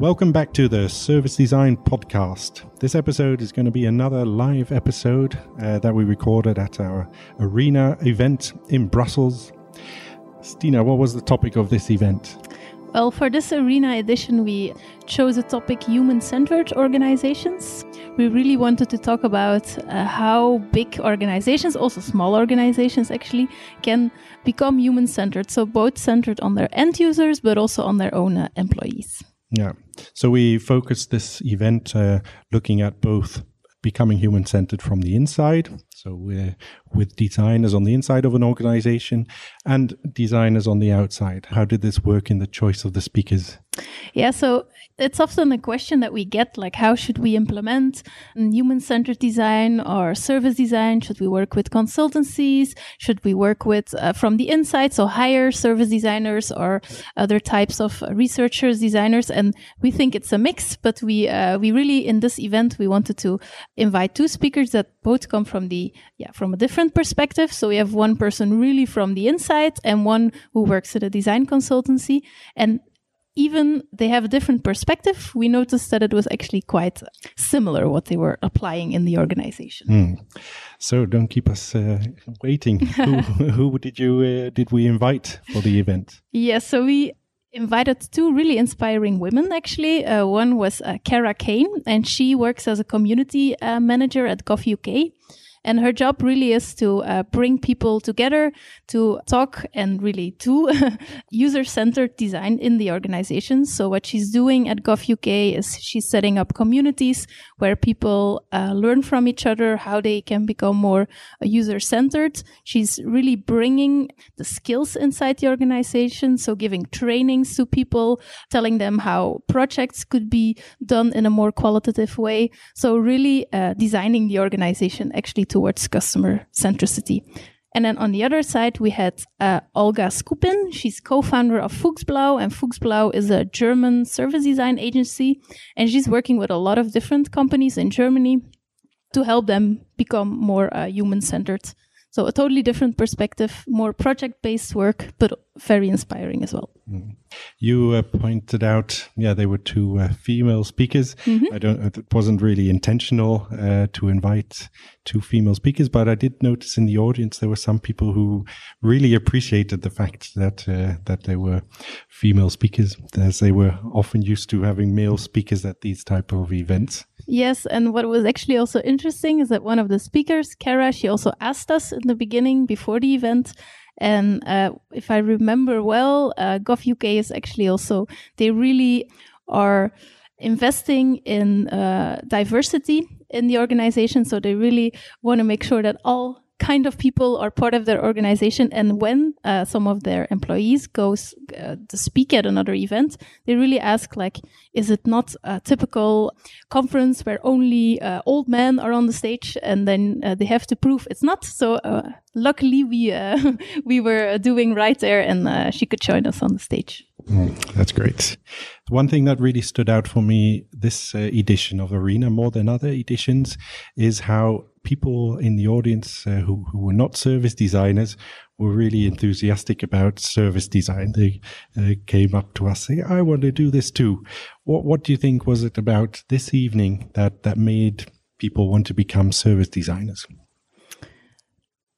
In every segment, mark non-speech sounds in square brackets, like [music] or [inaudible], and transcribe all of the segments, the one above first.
Welcome back to the Service Design Podcast. This episode is going to be another live episode uh, that we recorded at our arena event in Brussels. Stina, what was the topic of this event? Well, for this arena edition, we chose a topic human centered organizations. We really wanted to talk about uh, how big organizations, also small organizations actually, can become human centered. So, both centered on their end users, but also on their own uh, employees. Yeah. So, we focused this event uh, looking at both becoming human centered from the inside. So we're with designers on the inside of an organization and designers on the outside. How did this work in the choice of the speakers? Yeah, so it's often a question that we get like, how should we implement human centered design or service design? Should we work with consultancies? Should we work with uh, from the inside? So hire service designers or other types of researchers, designers. And we think it's a mix, but we, uh, we really, in this event, we wanted to invite two speakers that both come from the, yeah, from a different perspective. So we have one person really from the inside and one who works at a design consultancy. And even they have a different perspective, we noticed that it was actually quite similar what they were applying in the organization. Mm. So don't keep us uh, waiting. [laughs] who, who, did you uh, did we invite for the event? Yes, yeah, so we invited two really inspiring women actually. Uh, one was uh, Kara Kane, and she works as a community uh, manager at Gov UK. And her job really is to uh, bring people together to talk and really to [laughs] user centered design in the organization. So, what she's doing at GovUK is she's setting up communities where people uh, learn from each other how they can become more uh, user centered. She's really bringing the skills inside the organization. So, giving trainings to people, telling them how projects could be done in a more qualitative way. So, really uh, designing the organization actually towards customer centricity. And then on the other side, we had uh, Olga Scupin. She's co-founder of Fuchsblau, and Fuchsblau is a German service design agency, and she's working with a lot of different companies in Germany to help them become more uh, human-centered. So a totally different perspective, more project-based work, but very inspiring as well. You uh, pointed out, yeah, they were two uh, female speakers. Mm-hmm. I don't. It wasn't really intentional uh, to invite two female speakers, but I did notice in the audience there were some people who really appreciated the fact that uh, that they were female speakers, as they were often used to having male speakers at these type of events. Yes, and what was actually also interesting is that one of the speakers, Kara, she also asked us in the beginning before the event and uh, if I remember well, uh, Gov UK is actually also, they really are investing in uh, diversity in the organization. So they really want to make sure that all kind of people are part of their organization. And when uh, some of their employees goes uh, to speak at another event, they really ask like, is it not a typical conference where only uh, old men are on the stage and then uh, they have to prove it's not? So uh, luckily we uh, [laughs] we were doing right there and she could join us on the stage. Mm, that's great. One thing that really stood out for me this edition of Arena more than other editions is how people in the audience uh, who, who were not service designers were really enthusiastic about service design. They uh, came up to us saying, I want to do this too. What, what do you think was it about this evening that, that made people want to become service designers?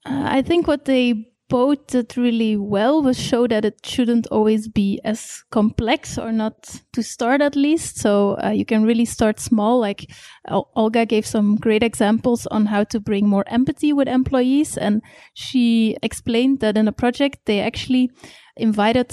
Uh, I think what they both did really well was show that it shouldn't always be as complex or not to start at least. So uh, you can really start small. Like Olga gave some great examples on how to bring more empathy with employees. And she explained that in a project, they actually invited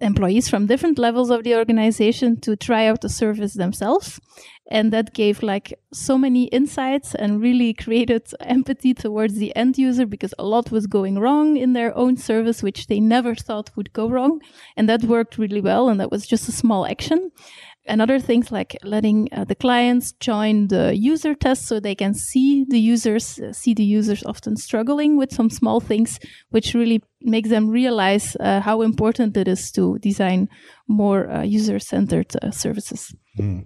employees from different levels of the organization to try out the service themselves. And that gave like so many insights and really created empathy towards the end user because a lot was going wrong in their own service which they never thought would go wrong. And that worked really well and that was just a small action and other things like letting uh, the clients join the user test so they can see the users uh, see the users often struggling with some small things which really makes them realize uh, how important it is to design more uh, user-centered uh, services mm.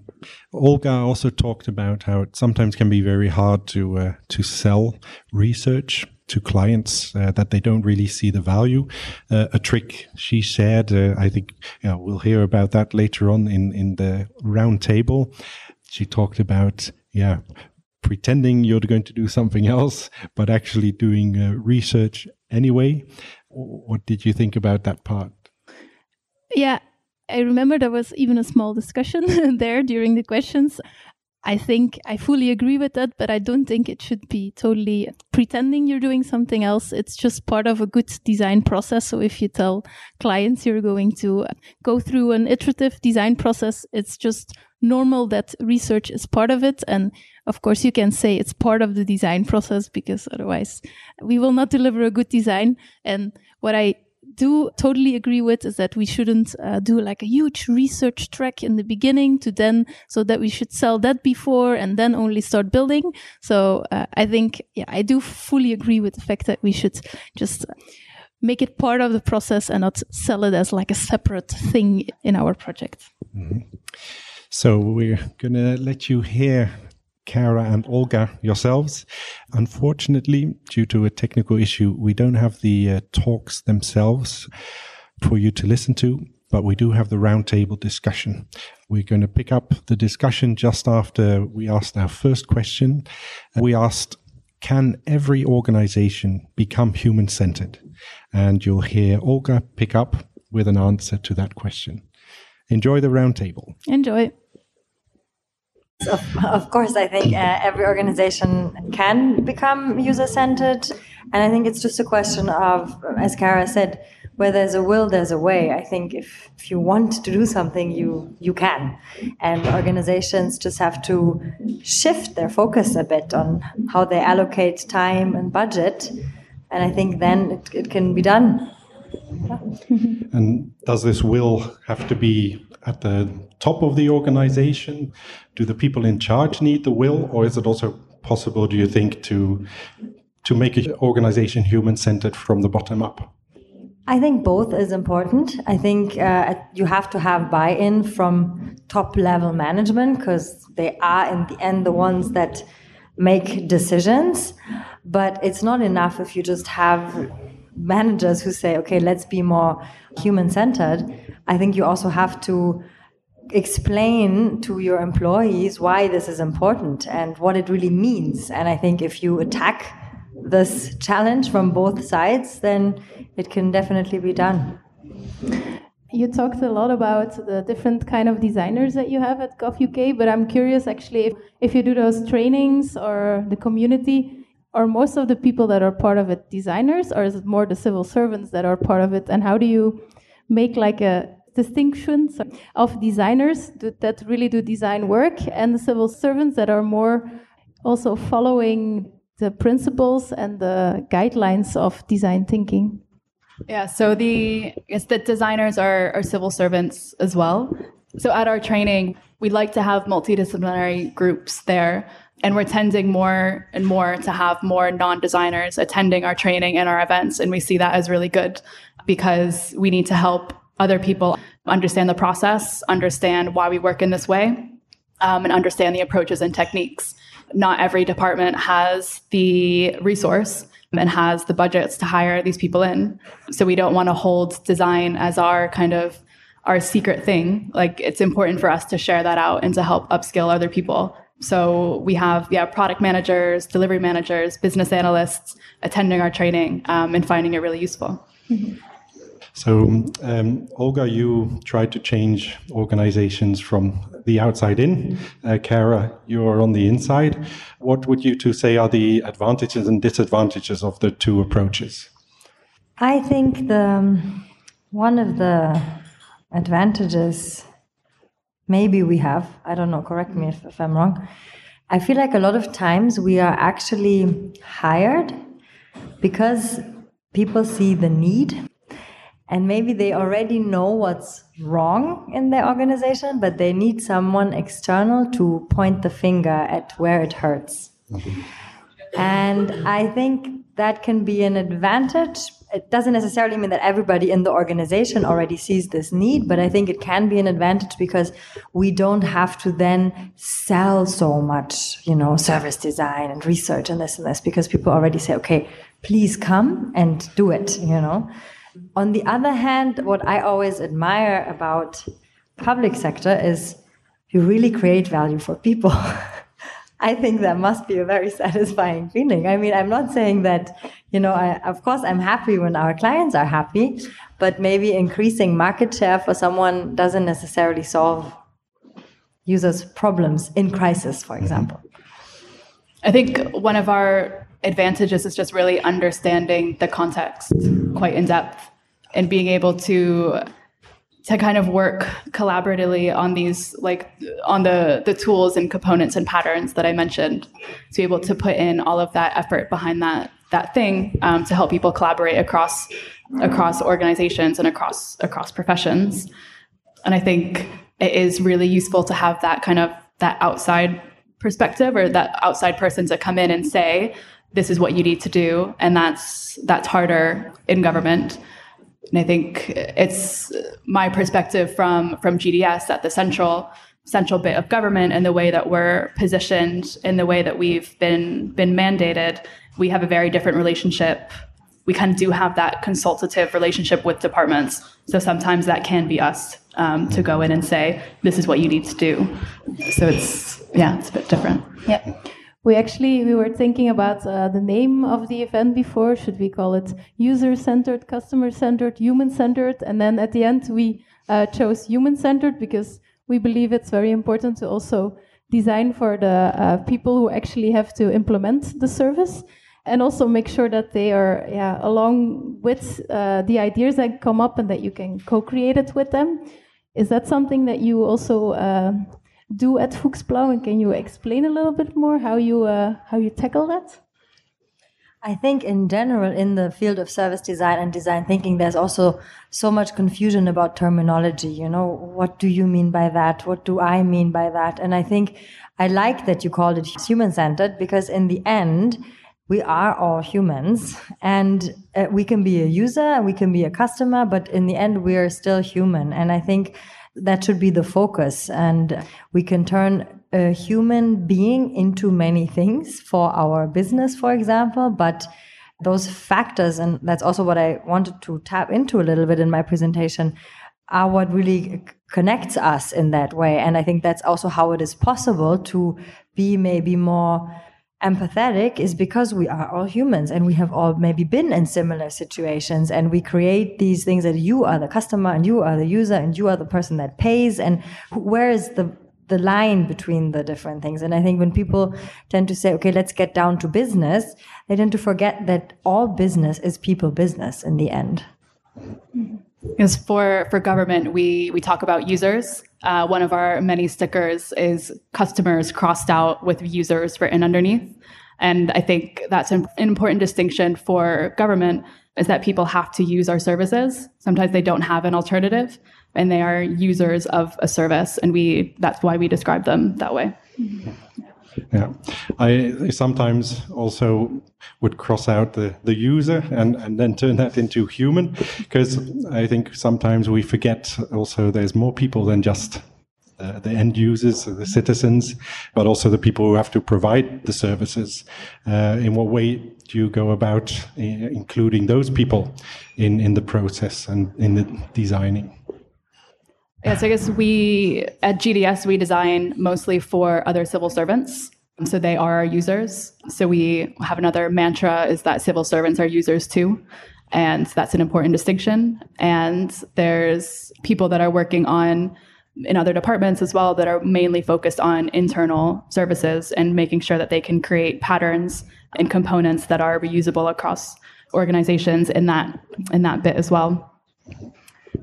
olga also talked about how it sometimes can be very hard to uh, to sell research to clients uh, that they don't really see the value. Uh, a trick she shared, uh, I think you know, we'll hear about that later on in, in the round table. She talked about, yeah, pretending you're going to do something else, but actually doing uh, research anyway. What did you think about that part? Yeah, I remember there was even a small discussion [laughs] there during the questions. I think I fully agree with that, but I don't think it should be totally pretending you're doing something else. It's just part of a good design process. So if you tell clients you're going to uh, go through an iterative design process, it's just normal that research is part of it. And of course, you can say it's part of the design process because otherwise we will not deliver a good design. And what I do totally agree with is that we shouldn't uh, do like a huge research track in the beginning to then so that we should sell that before and then only start building so uh, i think yeah i do fully agree with the fact that we should just make it part of the process and not sell it as like a separate thing in our project mm-hmm. so we're going to let you hear Kara and Olga yourselves. Unfortunately, due to a technical issue, we don't have the uh, talks themselves for you to listen to, but we do have the roundtable discussion. We're going to pick up the discussion just after we asked our first question. We asked, can every organization become human centered? And you'll hear Olga pick up with an answer to that question. Enjoy the roundtable. Enjoy. Of, of course, I think uh, every organization can become user centered. And I think it's just a question of, as Kara said, where there's a will, there's a way. I think if, if you want to do something, you, you can. And organizations just have to shift their focus a bit on how they allocate time and budget. And I think then it, it can be done. And does this will have to be at the top of the organization? Do the people in charge need the will, or is it also possible, do you think, to to make an organization human centered from the bottom up? I think both is important. I think uh, you have to have buy in from top level management because they are, in the end, the ones that make decisions. But it's not enough if you just have managers who say, okay, let's be more human centered. I think you also have to explain to your employees why this is important and what it really means. And I think if you attack this challenge from both sides, then it can definitely be done. You talked a lot about the different kind of designers that you have at Gov UK, but I'm curious actually if, if you do those trainings or the community, are most of the people that are part of it designers, or is it more the civil servants that are part of it? And how do you make like a distinctions of designers that really do design work and the civil servants that are more also following the principles and the guidelines of design thinking. Yeah, so the yes, the designers are, are civil servants as well. So at our training, we like to have multidisciplinary groups there, and we're tending more and more to have more non-designers attending our training and our events, and we see that as really good because we need to help other people understand the process, understand why we work in this way, um, and understand the approaches and techniques. Not every department has the resource and has the budgets to hire these people in. So we don't want to hold design as our kind of our secret thing. Like it's important for us to share that out and to help upskill other people. So we have yeah product managers, delivery managers, business analysts attending our training um, and finding it really useful. Mm-hmm. So, um, Olga, you tried to change organizations from the outside in. Uh, Kara, you're on the inside. What would you two say are the advantages and disadvantages of the two approaches? I think the um, one of the advantages maybe we have, I don't know, correct me if, if I'm wrong. I feel like a lot of times we are actually hired because people see the need and maybe they already know what's wrong in their organization, but they need someone external to point the finger at where it hurts. And I think that can be an advantage. It doesn't necessarily mean that everybody in the organization already sees this need, but I think it can be an advantage because we don't have to then sell so much, you know, service design and research and this and this because people already say, okay, please come and do it, you know. On the other hand, what I always admire about public sector is you really create value for people. [laughs] I think that must be a very [laughs] satisfying feeling. I mean, I'm not saying that, you know, I, of course I'm happy when our clients are happy, but maybe increasing market share for someone doesn't necessarily solve users' problems in crisis, for mm-hmm. example. I think one of our advantages is just really understanding the context quite in depth and being able to to kind of work collaboratively on these like on the the tools and components and patterns that I mentioned to be able to put in all of that effort behind that that thing um, to help people collaborate across across organizations and across across professions. And I think it is really useful to have that kind of that outside perspective or that outside person to come in and say this is what you need to do and that's that's harder in government and I think it's my perspective from from GDS at the central central bit of government and the way that we're positioned in the way that we've been been mandated. We have a very different relationship. We kind of do have that consultative relationship with departments. So sometimes that can be us um, to go in and say, "This is what you need to do." So it's yeah, it's a bit different. Yeah. We actually we were thinking about uh, the name of the event before. Should we call it user-centered, customer-centered, human-centered? And then at the end we uh, chose human-centered because we believe it's very important to also design for the uh, people who actually have to implement the service and also make sure that they are yeah along with uh, the ideas that come up and that you can co-create it with them. Is that something that you also uh, do at Fuchsblau and can you explain a little bit more how you uh, how you tackle that? I think in general, in the field of service design and design thinking, there's also so much confusion about terminology. You know, what do you mean by that? What do I mean by that? And I think I like that you called it human centered because in the end, we are all humans and uh, we can be a user, we can be a customer, but in the end, we are still human. And I think that should be the focus. And we can turn a human being into many things for our business, for example, but those factors, and that's also what I wanted to tap into a little bit in my presentation, are what really connects us in that way. And I think that's also how it is possible to be maybe more empathetic is because we are all humans and we have all maybe been in similar situations and we create these things that you are the customer and you are the user and you are the person that pays and where is the the line between the different things? And i think when people tend to say okay let's get down to business they tend to forget that all business is people business in the end. Because for for government we we talk about users uh, one of our many stickers is customers crossed out with users written underneath. And I think that's an important distinction for government is that people have to use our services. Sometimes they don't have an alternative and they are users of a service. And we that's why we describe them that way. Yeah, I sometimes also would cross out the, the user and, and then turn that into human because I think sometimes we forget also there's more people than just uh, the end users, the citizens, but also the people who have to provide the services. Uh, in what way do you go about uh, including those people in, in the process and in the designing? Yes, I guess we at GDS we design mostly for other civil servants. So they are our users. So we have another mantra is that civil servants are users too. And that's an important distinction. And there's people that are working on in other departments as well that are mainly focused on internal services and making sure that they can create patterns and components that are reusable across organizations in that in that bit as well.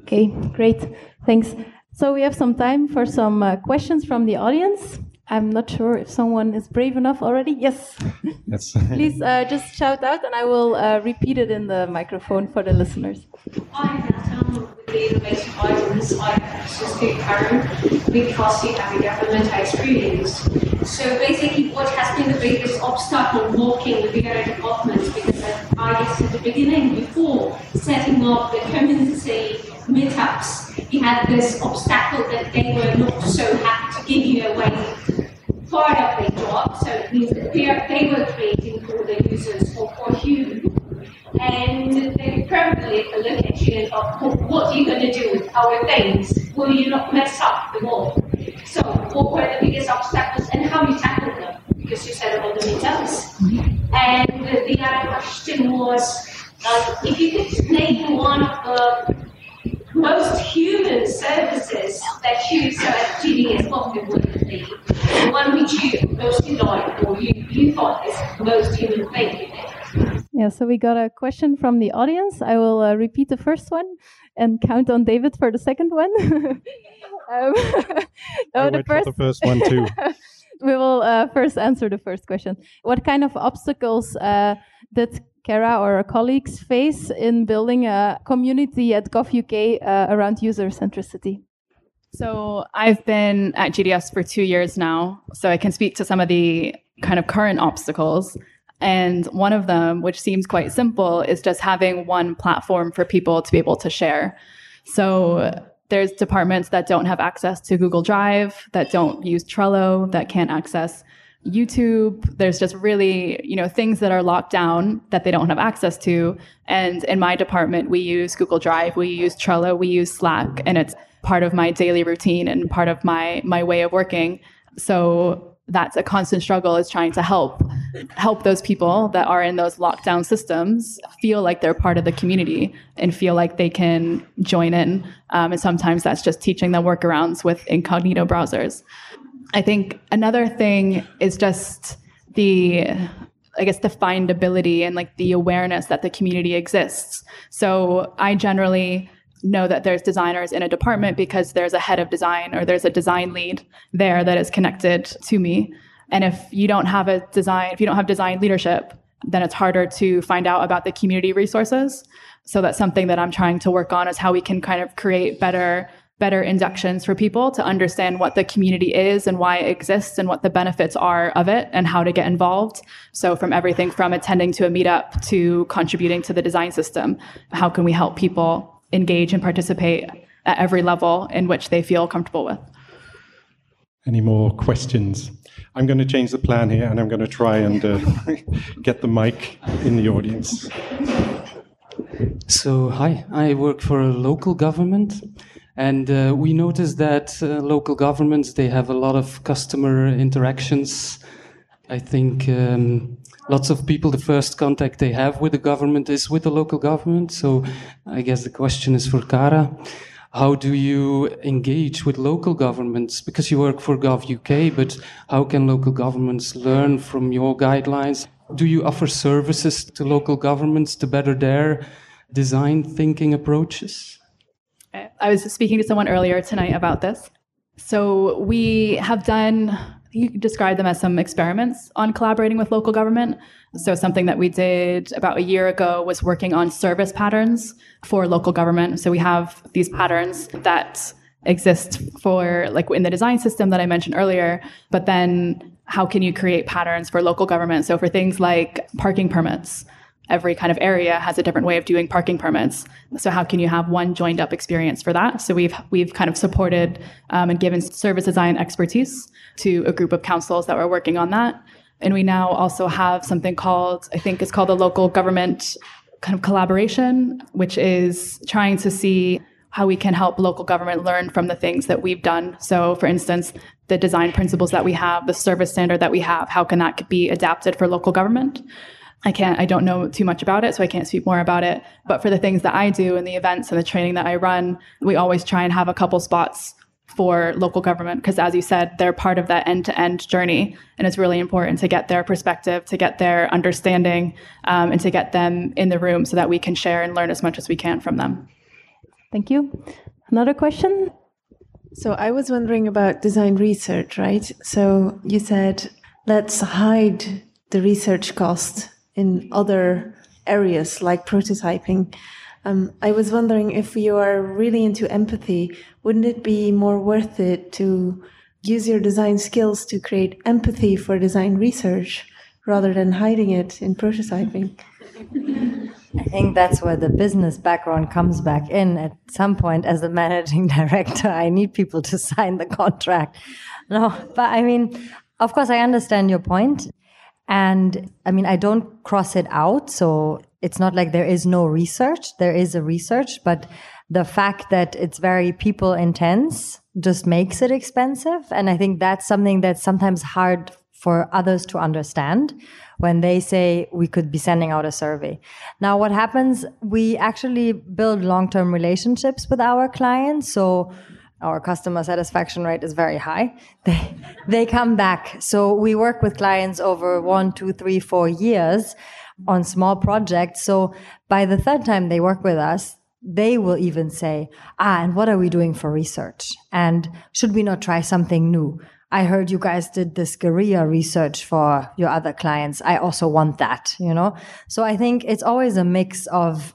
Okay, great. Thanks. So we have some time for some uh, questions from the audience. I'm not sure if someone is brave enough already. Yes. [laughs] Yes. Please uh, just shout out and I will uh, repeat it in the microphone for the listeners. Hi, with the innovation items I assisted Karen because we have a government experience. So basically what has been the biggest obstacle working with the other departments because I guess at the beginning before setting up the community meetups, you had this obstacle that they were not so happy to give you away part of their job. So it means that they, were creating for the users or for you. and they probably look at you and what are you going to do with our things? Will you not mess up the wall? So what were the biggest obstacles and how you tackled them? Because you said about the meetups. And the other question was, uh, if you could name one of the most human services that you so at GDS, what would it be? The one which you most enjoyed or you, you thought is the most human thing? Yeah, so we got a question from the audience. I will uh, repeat the first one and count on David for the second one. [laughs] um, [laughs] no, the first, the first one too. [laughs] we will uh, first answer the first question. What kind of obstacles uh, did Kara or her colleagues face in building a community at GovUK uh, around user centricity? So I've been at GDS for two years now, so I can speak to some of the kind of current obstacles. And one of them, which seems quite simple, is just having one platform for people to be able to share. So there's departments that don't have access to Google Drive, that don't use Trello, that can't access YouTube. There's just really, you know, things that are locked down that they don't have access to. And in my department, we use Google Drive, we use Trello, we use Slack, and it's part of my daily routine and part of my my way of working. So that's a constant struggle is trying to help help those people that are in those lockdown systems feel like they're part of the community and feel like they can join in um, and sometimes that's just teaching them workarounds with incognito browsers i think another thing is just the I guess the findability and like the awareness that the community exists. So I generally know that there's designers in a department because there's a head of design or there's a design lead there that is connected to me. And if you don't have a design, if you don't have design leadership, then it's harder to find out about the community resources. So that's something that I'm trying to work on is how we can kind of create better better inductions for people to understand what the community is and why it exists and what the benefits are of it and how to get involved. So from everything from attending to a meetup to contributing to the design system, how can we help people engage and participate at every level in which they feel comfortable with. Any more questions? I'm going to change the plan here and I'm going to try and uh, [laughs] get the mic in the audience. So, hi, I work for a local government. And uh, we noticed that uh, local governments, they have a lot of customer interactions. I think um, lots of people, the first contact they have with the government is with the local government. So I guess the question is for Kara. How do you engage with local governments? Because you work for Gov UK, but how can local governments learn from your guidelines? Do you offer services to local governments to better their design thinking approaches? I was speaking to someone earlier tonight about this. So we have done you could describe them as some experiments on collaborating with local government. So, something that we did about a year ago was working on service patterns for local government. So, we have these patterns that exist for, like, in the design system that I mentioned earlier, but then how can you create patterns for local government? So, for things like parking permits, every kind of area has a different way of doing parking permits. So how can you have one joined up experience for that? So we've we've kind of supported um, and given service design expertise to a group of councils that were working on that. And we now also have something called I think it's called the local government kind of collaboration, which is trying to see how we can help local government learn from the things that we've done. So, for instance, the design principles that we have, the service standard that we have, how can that be adapted for local government? I can't, I don't know too much about it, so I can't speak more about it. But for the things that I do and the events and the training that I run, we always try and have a couple spots for local government because as you said they're part of that end-to-end journey and it's really important to get their perspective to get their understanding um, and to get them in the room so that we can share and learn as much as we can from them. Thank you. Another question? So i was wondering about design research right? So you said let's hide the research cost in other areas like prototyping. Um, I was wondering if you are really into empathy, wouldn't it be more worth it to use your design skills to create empathy for design research rather than hiding it in prototyping? I think that's where the business background comes back in. At some point, as a managing [laughs] director, I need people to sign the contract. No, but I mean, of course, I understand your point. And I mean, I don't cross it out. So it's not like there is no research. There is a research, but the fact that it's very people intense just makes it expensive. And I think that's something that's sometimes hard for others to understand when they say we could be sending out a survey. Now, what happens? We actually build long term relationships with our clients. So our customer satisfaction rate is very high. They, they come back. So we work with clients over one, two, three, four years on small projects. So by the third time they work with us, they will even say, ah, and what are we doing for research? And should we not try something new? I heard you guys did this guerrilla research for your other clients. I also want that, you know? So I think it's always a mix of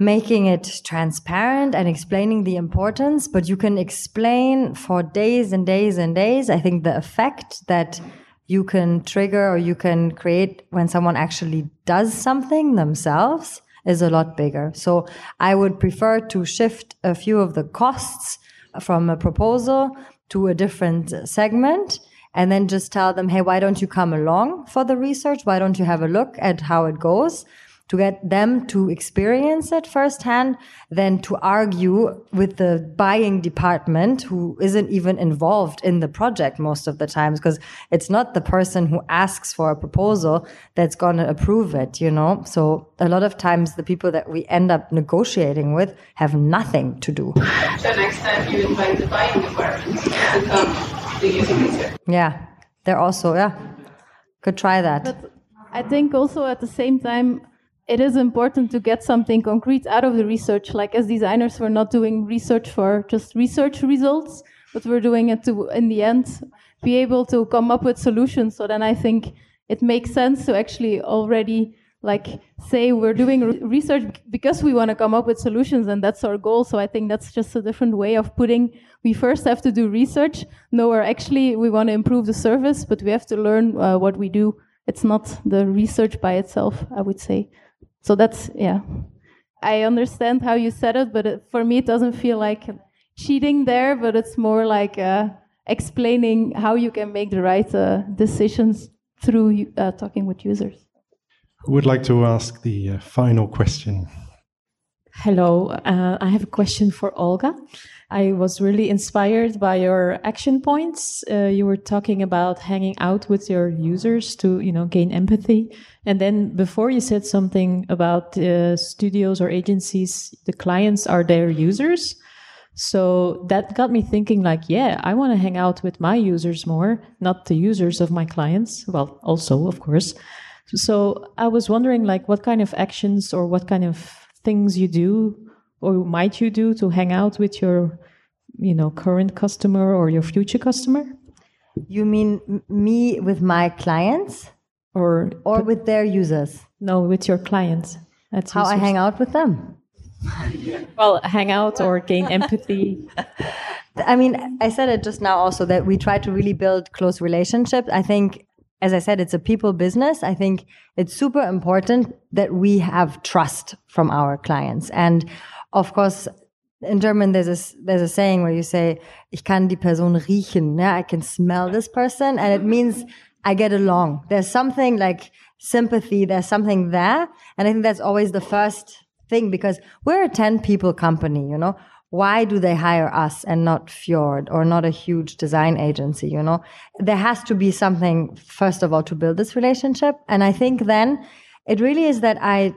making it transparent and explaining the importance, but you can explain for days and days and days. I think the effect that you can trigger or you can create when someone actually does something themselves is a lot bigger. So I would prefer to shift a few of the costs from a proposal to a different segment and then just tell them, hey, why don't you come along for the research? Why don't you have a look at how it goes? To get them to experience it firsthand, then to argue with the buying department who isn't even involved in the project most of the times, because it's not the person who asks for a proposal that's going to approve it, you know? So a lot of times the people that we end up negotiating with have nothing to do. So next time you invite the buying department to come to user research. Yeah, they're also, yeah, could try that. But I think also at the same time, it is important to get something concrete out of the research. Like as designers, we're not doing research for just research results, but we're doing it to, in the end, be able to come up with solutions. So then I think it makes sense to actually already like say we're doing re- research because we want to come up with solutions and that's our goal so i think that's just a different way of putting we first have to do research no we're actually we want to improve the service but we have to learn uh, what we do it's not the research by itself i would say so that's, yeah. I understand how you said it, but it, for me, it doesn't feel like cheating there, but it's more like uh, explaining how you can make the right uh, decisions through uh, talking with users. Who would like to ask the uh, final question? Hello, uh, I have a question for Olga. I was really inspired by your action points. Uh, you were talking about hanging out with your users to, you know, gain empathy. And then before you said something about uh, studios or agencies, the clients are their users. So that got me thinking like, yeah, I want to hang out with my users more, not the users of my clients. Well, also, of course. So I was wondering like what kind of actions or what kind of things you do or might you do to hang out with your you know current customer or your future customer You mean me with my clients or or with their users? no with your clients That's How I hang out with them? [laughs] well hang out or gain empathy [laughs] I mean, I said it just now also that we try to really build close relationships. I think, as I said, it's a people business. I think it's super important that we have trust from our clients. And of course, in German, there's a, there's a saying where you say, ich kann die Person riechen. Yeah, I can smell this person. And it means I get along. There's something like sympathy. There's something there. And I think that's always the first thing because we're a 10 people company, you know? Why do they hire us and not Fjord or not a huge design agency, you know? There has to be something, first of all, to build this relationship. And I think then it really is that I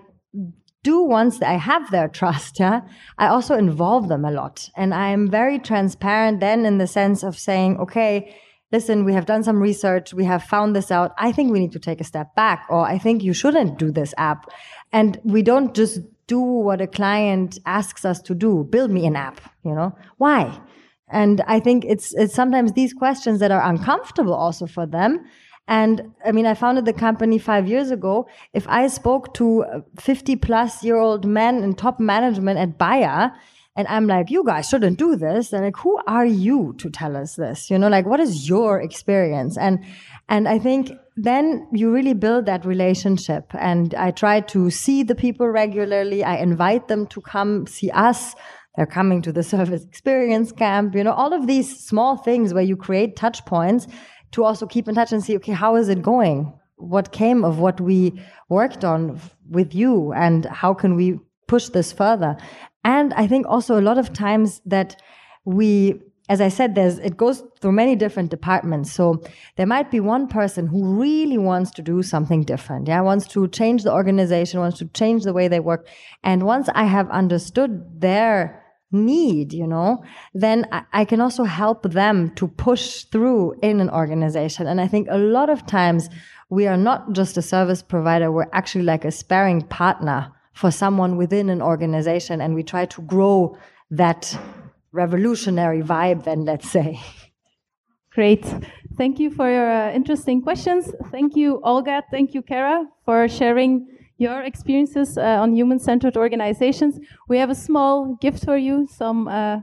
do once I have their trust, [laughs] yeah, I also involve them a lot. And I am very transparent then in the sense of saying, okay, listen, we have done some research, we have found this out. I think we need to take a step back, or I think you shouldn't do this app. And we don't just do what a client asks us to do, build me an app, you know? Why? And I think it's it's sometimes these questions that are uncomfortable also for them. And I mean, I founded the company five years ago. If I spoke to 50 plus year old men in top management at Bayer, and I'm like, you guys shouldn't do this. They're like, who are you to tell us this? You know, like, what is your experience? And, and I think then you really build that relationship. And I try to see the people regularly. I invite them to come see us. They're coming to the [laughs] service experience camp, you know, all of these small things where you create touch points to also keep in touch and see, okay, how is it going? what came of what we worked on with you and how can we push this further. And I think also a lot of times that we as I said, there's it goes through many different departments. So there might be one person who really wants to do something different. Yeah, wants to change the organization, wants to change the way they work. And once I have understood their need, you know, then I, I can also help them to push through in an organization. And I think a lot of times we are not just a service provider, we're actually like a sparring partner for someone within an organization and we try to grow that revolutionary vibe then let's say. Great. Thank you for your uh, interesting questions. Thank you olga. Thank you kara for sharing your experiences uh, on human-centered organizations we have a small gift for you some uh,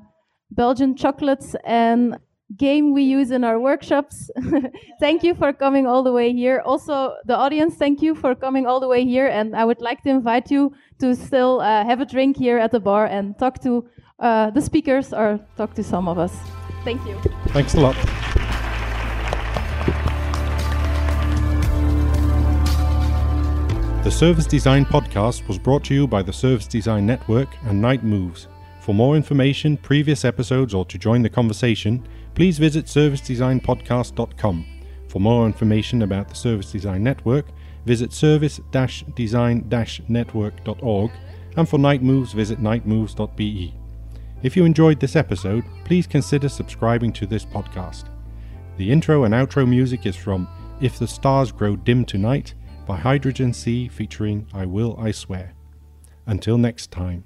belgian chocolates and game we use in our workshops. [laughs] thank you for coming all the way here. Also, the audience, thank you for coming all the way here. And I would like to invite you to still uh, have a drink here at the bar and talk to uh, the speakers or talk to some of us. Thank you. Thanks a lot. The Service Design Podcast was brought to you by the Service Design Network and Knight Moves. For more information, previous episodes, or to join the conversation, please visit servicedesignpodcast.com. For more information about the Service Design Network, visit service-design-network.org, and for Knight Moves, visit knightmoves.be. If you enjoyed this episode, please consider subscribing to this podcast. The intro and outro music is from If the Stars Grow Dim Tonight by Hydrogen Sea featuring I Will I Swear. Until next time.